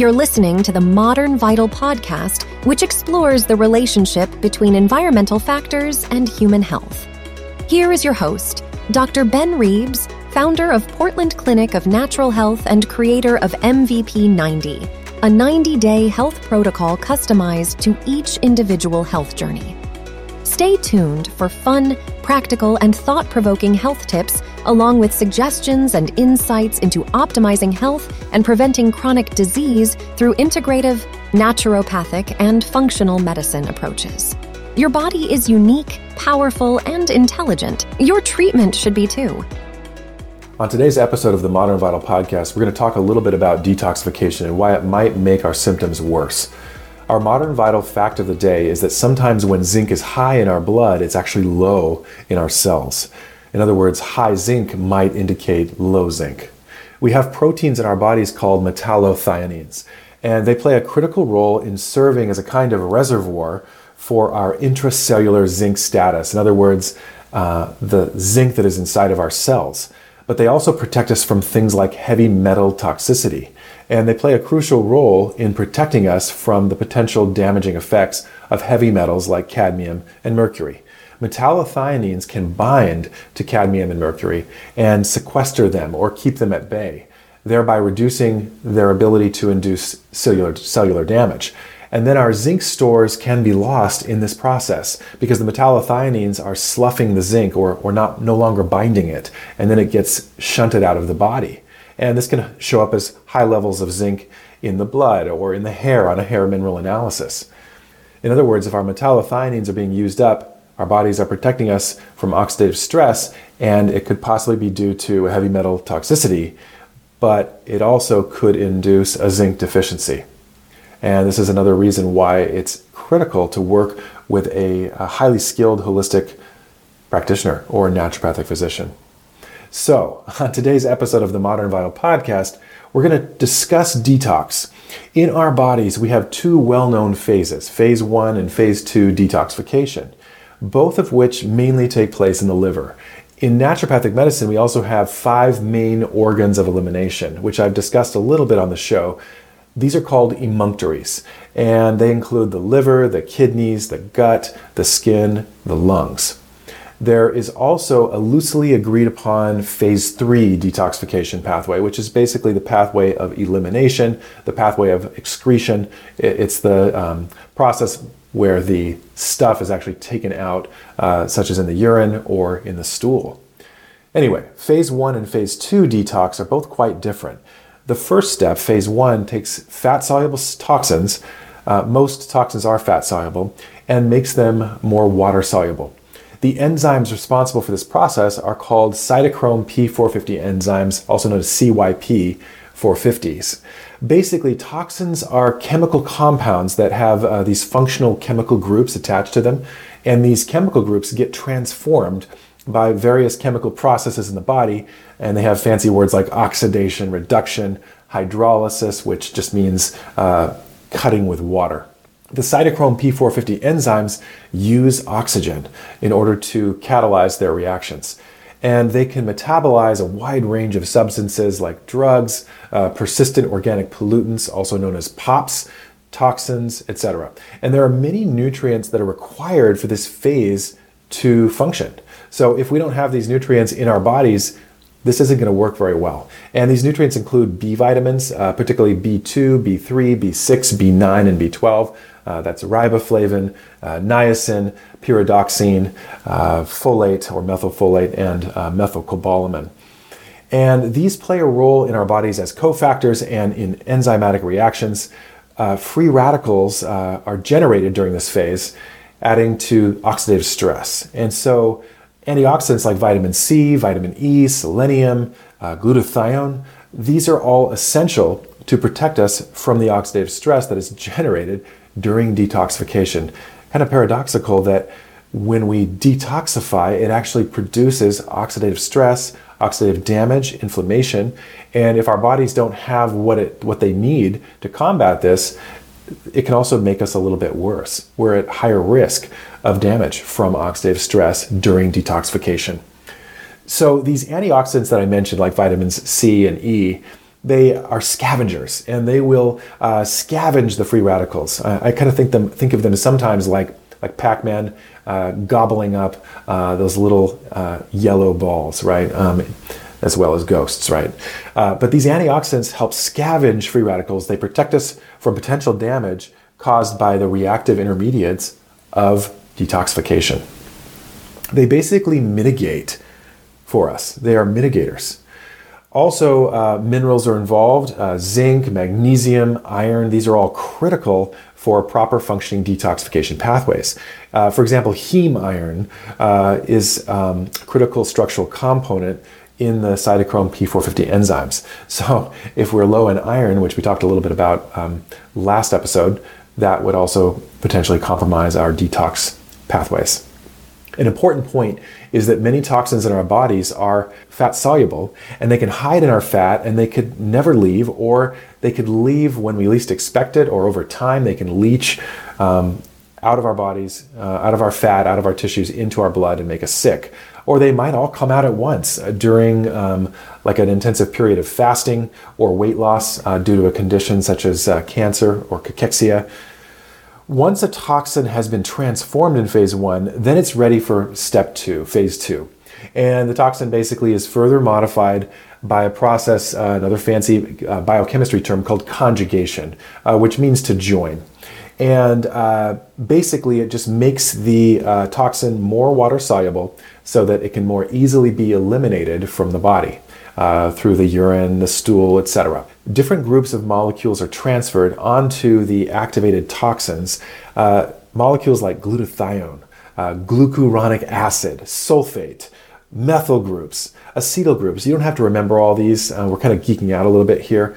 You're listening to the Modern Vital podcast, which explores the relationship between environmental factors and human health. Here is your host, Dr. Ben Reebs, founder of Portland Clinic of Natural Health and creator of MVP 90, a 90 day health protocol customized to each individual health journey. Stay tuned for fun, practical, and thought provoking health tips, along with suggestions and insights into optimizing health and preventing chronic disease through integrative, naturopathic, and functional medicine approaches. Your body is unique, powerful, and intelligent. Your treatment should be too. On today's episode of the Modern Vital podcast, we're going to talk a little bit about detoxification and why it might make our symptoms worse. Our modern vital fact of the day is that sometimes when zinc is high in our blood, it's actually low in our cells. In other words, high zinc might indicate low zinc. We have proteins in our bodies called metallothioneins, and they play a critical role in serving as a kind of reservoir for our intracellular zinc status. In other words, uh, the zinc that is inside of our cells but they also protect us from things like heavy metal toxicity. And they play a crucial role in protecting us from the potential damaging effects of heavy metals like cadmium and mercury. Metallothioneins can bind to cadmium and mercury and sequester them or keep them at bay, thereby reducing their ability to induce cellular, cellular damage. And then our zinc stores can be lost in this process because the metallothioneins are sloughing the zinc or, or not no longer binding it, and then it gets shunted out of the body. And this can show up as high levels of zinc in the blood or in the hair on a hair mineral analysis. In other words, if our metallothioneins are being used up, our bodies are protecting us from oxidative stress, and it could possibly be due to heavy metal toxicity, but it also could induce a zinc deficiency. And this is another reason why it's critical to work with a, a highly skilled holistic practitioner or naturopathic physician. So, on today's episode of the Modern Vital podcast, we're going to discuss detox. In our bodies, we have two well known phases phase one and phase two detoxification, both of which mainly take place in the liver. In naturopathic medicine, we also have five main organs of elimination, which I've discussed a little bit on the show, these are called emunctories, and they include the liver, the kidneys, the gut, the skin, the lungs. There is also a loosely agreed upon phase three detoxification pathway, which is basically the pathway of elimination, the pathway of excretion. It's the um, process where the stuff is actually taken out, uh, such as in the urine or in the stool. Anyway, phase one and phase two detox are both quite different. The first step, phase one, takes fat soluble toxins, uh, most toxins are fat soluble, and makes them more water soluble. The enzymes responsible for this process are called cytochrome P450 enzymes, also known as CYP 450s. Basically, toxins are chemical compounds that have uh, these functional chemical groups attached to them, and these chemical groups get transformed by various chemical processes in the body, and they have fancy words like oxidation, reduction, hydrolysis, which just means uh, cutting with water. The cytochrome P450 enzymes use oxygen in order to catalyze their reactions. And they can metabolize a wide range of substances like drugs, uh, persistent organic pollutants, also known as POPs, toxins, etc. And there are many nutrients that are required for this phase to function. So if we don't have these nutrients in our bodies, this isn't going to work very well. And these nutrients include B vitamins, uh, particularly B2, B3, B6, B9, and B12. Uh, that's riboflavin, uh, niacin, pyridoxine, uh, folate or methylfolate, and uh, methylcobalamin. And these play a role in our bodies as cofactors and in enzymatic reactions. Uh, free radicals are generated during this phase, adding to oxidative stress. And so Antioxidants like vitamin C, vitamin E, selenium, uh, glutathione, these are all essential to protect us from the oxidative stress that is generated during detoxification. Kind of paradoxical that when we detoxify, it actually produces oxidative stress, oxidative damage, inflammation, and if our bodies don't have what it what they need to combat this, it can also make us a little bit worse. We're at higher risk of damage from oxidative stress during detoxification. So, these antioxidants that I mentioned, like vitamins C and E, they are scavengers and they will uh, scavenge the free radicals. I, I kind of think them think of them sometimes like like Pac-Man uh, gobbling up uh, those little uh, yellow balls, right? Um, as well as ghosts, right? Uh, but these antioxidants help scavenge free radicals. They protect us from potential damage caused by the reactive intermediates of detoxification. They basically mitigate for us. They are mitigators. Also, uh, minerals are involved uh, zinc, magnesium, iron. These are all critical for proper functioning detoxification pathways. Uh, for example, heme iron uh, is um, a critical structural component in the cytochrome P450 enzymes. So, if we're low in iron, which we talked a little bit about um, last episode, that would also potentially compromise our detox pathways. An important point is that many toxins in our bodies are fat soluble and they can hide in our fat and they could never leave, or they could leave when we least expect it, or over time they can leach um, out of our bodies, uh, out of our fat, out of our tissues into our blood and make us sick. Or they might all come out at once uh, during um, like an intensive period of fasting or weight loss uh, due to a condition such as uh, cancer or cachexia once a toxin has been transformed in phase one, then it's ready for step two, phase two. And the toxin basically is further modified by a process, uh, another fancy biochemistry term called conjugation, which means to join. And uh, basically, it just makes the uh, toxin more water soluble so that it can more easily be eliminated from the body uh, through the urine, the stool, etc. Different groups of molecules are transferred onto the activated toxins. Uh, molecules like glutathione, uh, glucuronic acid, sulfate, methyl groups, acetyl groups. You don't have to remember all these. Uh, we're kind of geeking out a little bit here.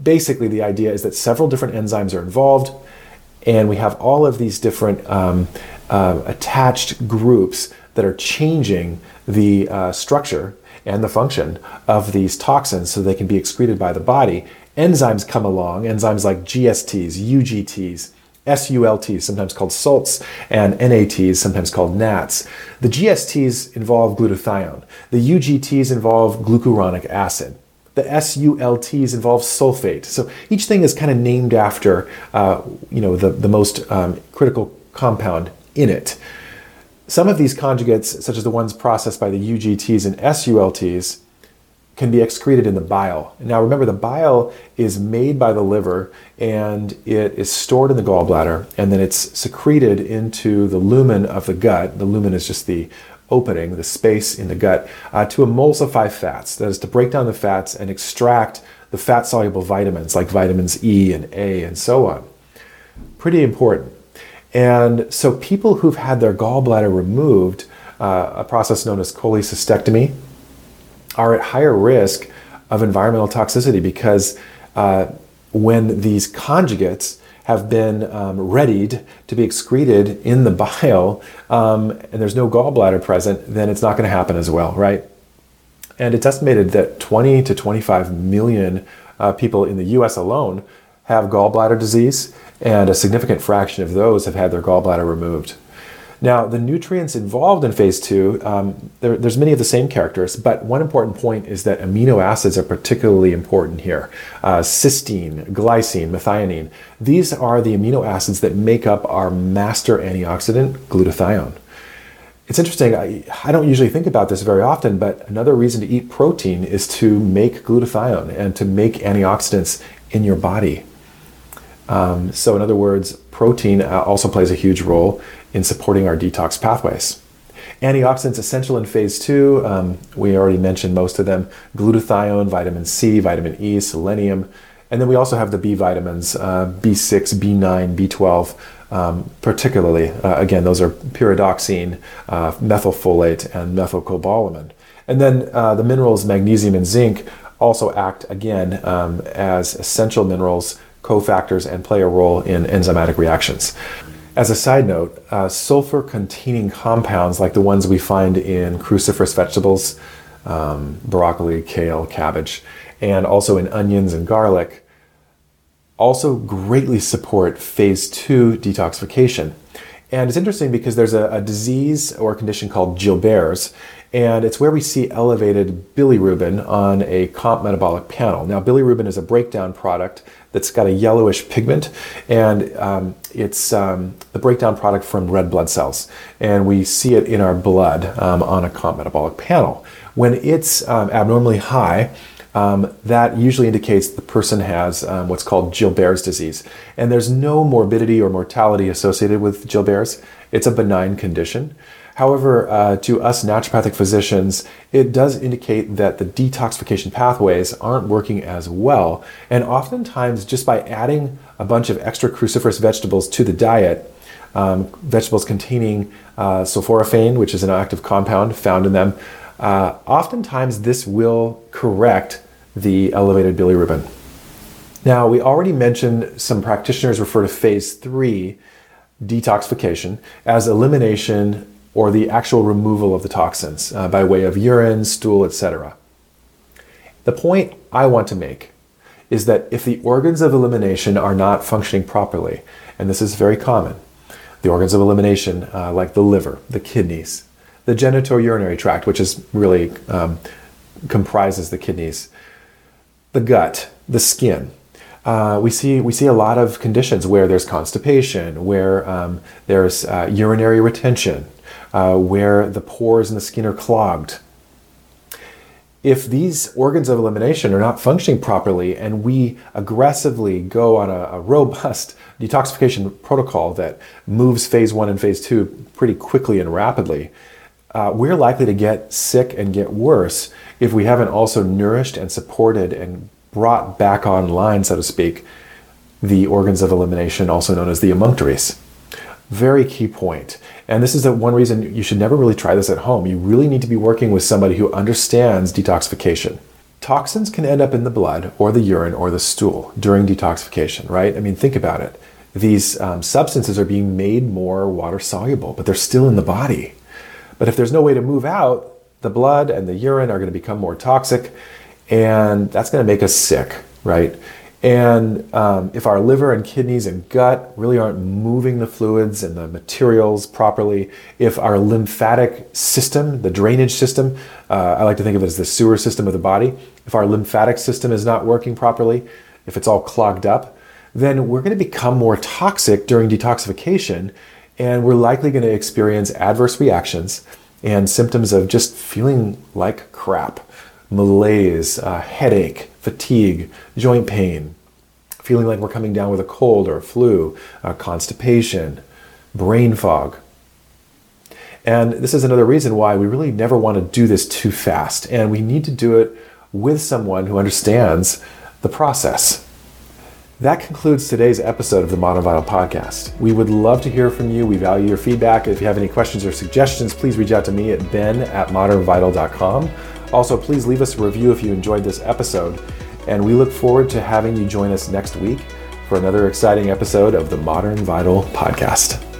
Basically, the idea is that several different enzymes are involved, and we have all of these different um, uh, attached groups that are changing the uh, structure and the function of these toxins so they can be excreted by the body. Enzymes come along, enzymes like GSTs, UGTs, SULTs, sometimes called salts, and NATs, sometimes called NATs. The GSTs involve glutathione. The UGTs involve glucuronic acid. The SULTs involve sulfate. So each thing is kind of named after, uh, you know, the, the most um, critical compound in it. Some of these conjugates, such as the ones processed by the UGTs and SULTs, can be excreted in the bile. Now, remember, the bile is made by the liver and it is stored in the gallbladder and then it's secreted into the lumen of the gut. The lumen is just the opening, the space in the gut, uh, to emulsify fats. That is to break down the fats and extract the fat soluble vitamins like vitamins E and A and so on. Pretty important. And so people who've had their gallbladder removed, uh, a process known as cholecystectomy, are at higher risk of environmental toxicity because uh, when these conjugates have been um, readied to be excreted in the bile um, and there's no gallbladder present, then it's not going to happen as well, right? And it's estimated that 20 to 25 million uh, people in the US alone have gallbladder disease and a significant fraction of those have had their gallbladder removed. Now, the nutrients involved in phase two, um, there, there's many of the same characters, but one important point is that amino acids are particularly important here. Uh, cysteine, glycine, methionine, these are the amino acids that make up our master antioxidant, glutathione. It's interesting, I, I don't usually think about this very often, but another reason to eat protein is to make glutathione and to make antioxidants in your body. Um, so, in other words, protein uh, also plays a huge role in supporting our detox pathways. Antioxidants essential in phase two, um, we already mentioned most of them glutathione, vitamin C, vitamin E, selenium, and then we also have the B vitamins uh, B6, B9, B12. Um, particularly, uh, again, those are pyridoxine, uh, methylfolate, and methylcobalamin. And then uh, the minerals magnesium and zinc also act again um, as essential minerals cofactors and play a role in enzymatic reactions. As a side note, uh, sulfur containing compounds like the ones we find in cruciferous vegetables, um, broccoli, kale, cabbage, and also in onions and garlic, also greatly support phase two detoxification. And it's interesting because there's a, a disease or condition called Gilbert's, and it's where we see elevated bilirubin on a comp metabolic panel. Now, bilirubin is a breakdown product that's got a yellowish pigment, and um, it's um, the breakdown product from red blood cells. And we see it in our blood um, on a comp metabolic panel. When it's um, abnormally high, um, that usually indicates the person has um, what's called Gilbert's disease. And there's no morbidity or mortality associated with Gilbert's. It's a benign condition. However, uh, to us naturopathic physicians, it does indicate that the detoxification pathways aren't working as well. And oftentimes, just by adding a bunch of extra cruciferous vegetables to the diet, um, vegetables containing uh, sulforaphane, which is an active compound found in them, uh, oftentimes this will correct the elevated bilirubin. Now, we already mentioned some practitioners refer to phase three detoxification as elimination or the actual removal of the toxins uh, by way of urine, stool, etc. The point I want to make is that if the organs of elimination are not functioning properly, and this is very common, the organs of elimination, uh, like the liver, the kidneys, the genitourinary tract, which is really um, comprises the kidneys, the gut, the skin. Uh, we see we see a lot of conditions where there's constipation, where um, there's uh, urinary retention, uh, where the pores in the skin are clogged. If these organs of elimination are not functioning properly, and we aggressively go on a, a robust detoxification protocol that moves phase one and phase two pretty quickly and rapidly, uh, we're likely to get sick and get worse if we haven't also nourished and supported and brought back online, so to speak, the organs of elimination, also known as the emunctories. Very key point. And this is the one reason you should never really try this at home. You really need to be working with somebody who understands detoxification. Toxins can end up in the blood or the urine or the stool during detoxification, right? I mean, think about it. These um, substances are being made more water soluble, but they're still in the body. But if there's no way to move out, the blood and the urine are going to become more toxic, and that's going to make us sick, right? And um, if our liver and kidneys and gut really aren't moving the fluids and the materials properly, if our lymphatic system, the drainage system, uh, I like to think of it as the sewer system of the body, if our lymphatic system is not working properly, if it's all clogged up, then we're going to become more toxic during detoxification and we're likely going to experience adverse reactions and symptoms of just feeling like crap malaise, uh, headache, fatigue, joint pain, feeling like we're coming down with a cold or a flu, uh, constipation, brain fog. And this is another reason why we really never want to do this too fast. And we need to do it with someone who understands the process. That concludes today's episode of the Modern Vital Podcast. We would love to hear from you. We value your feedback. If you have any questions or suggestions, please reach out to me at ben at modernvital.com. Also, please leave us a review if you enjoyed this episode. And we look forward to having you join us next week for another exciting episode of the Modern Vital Podcast.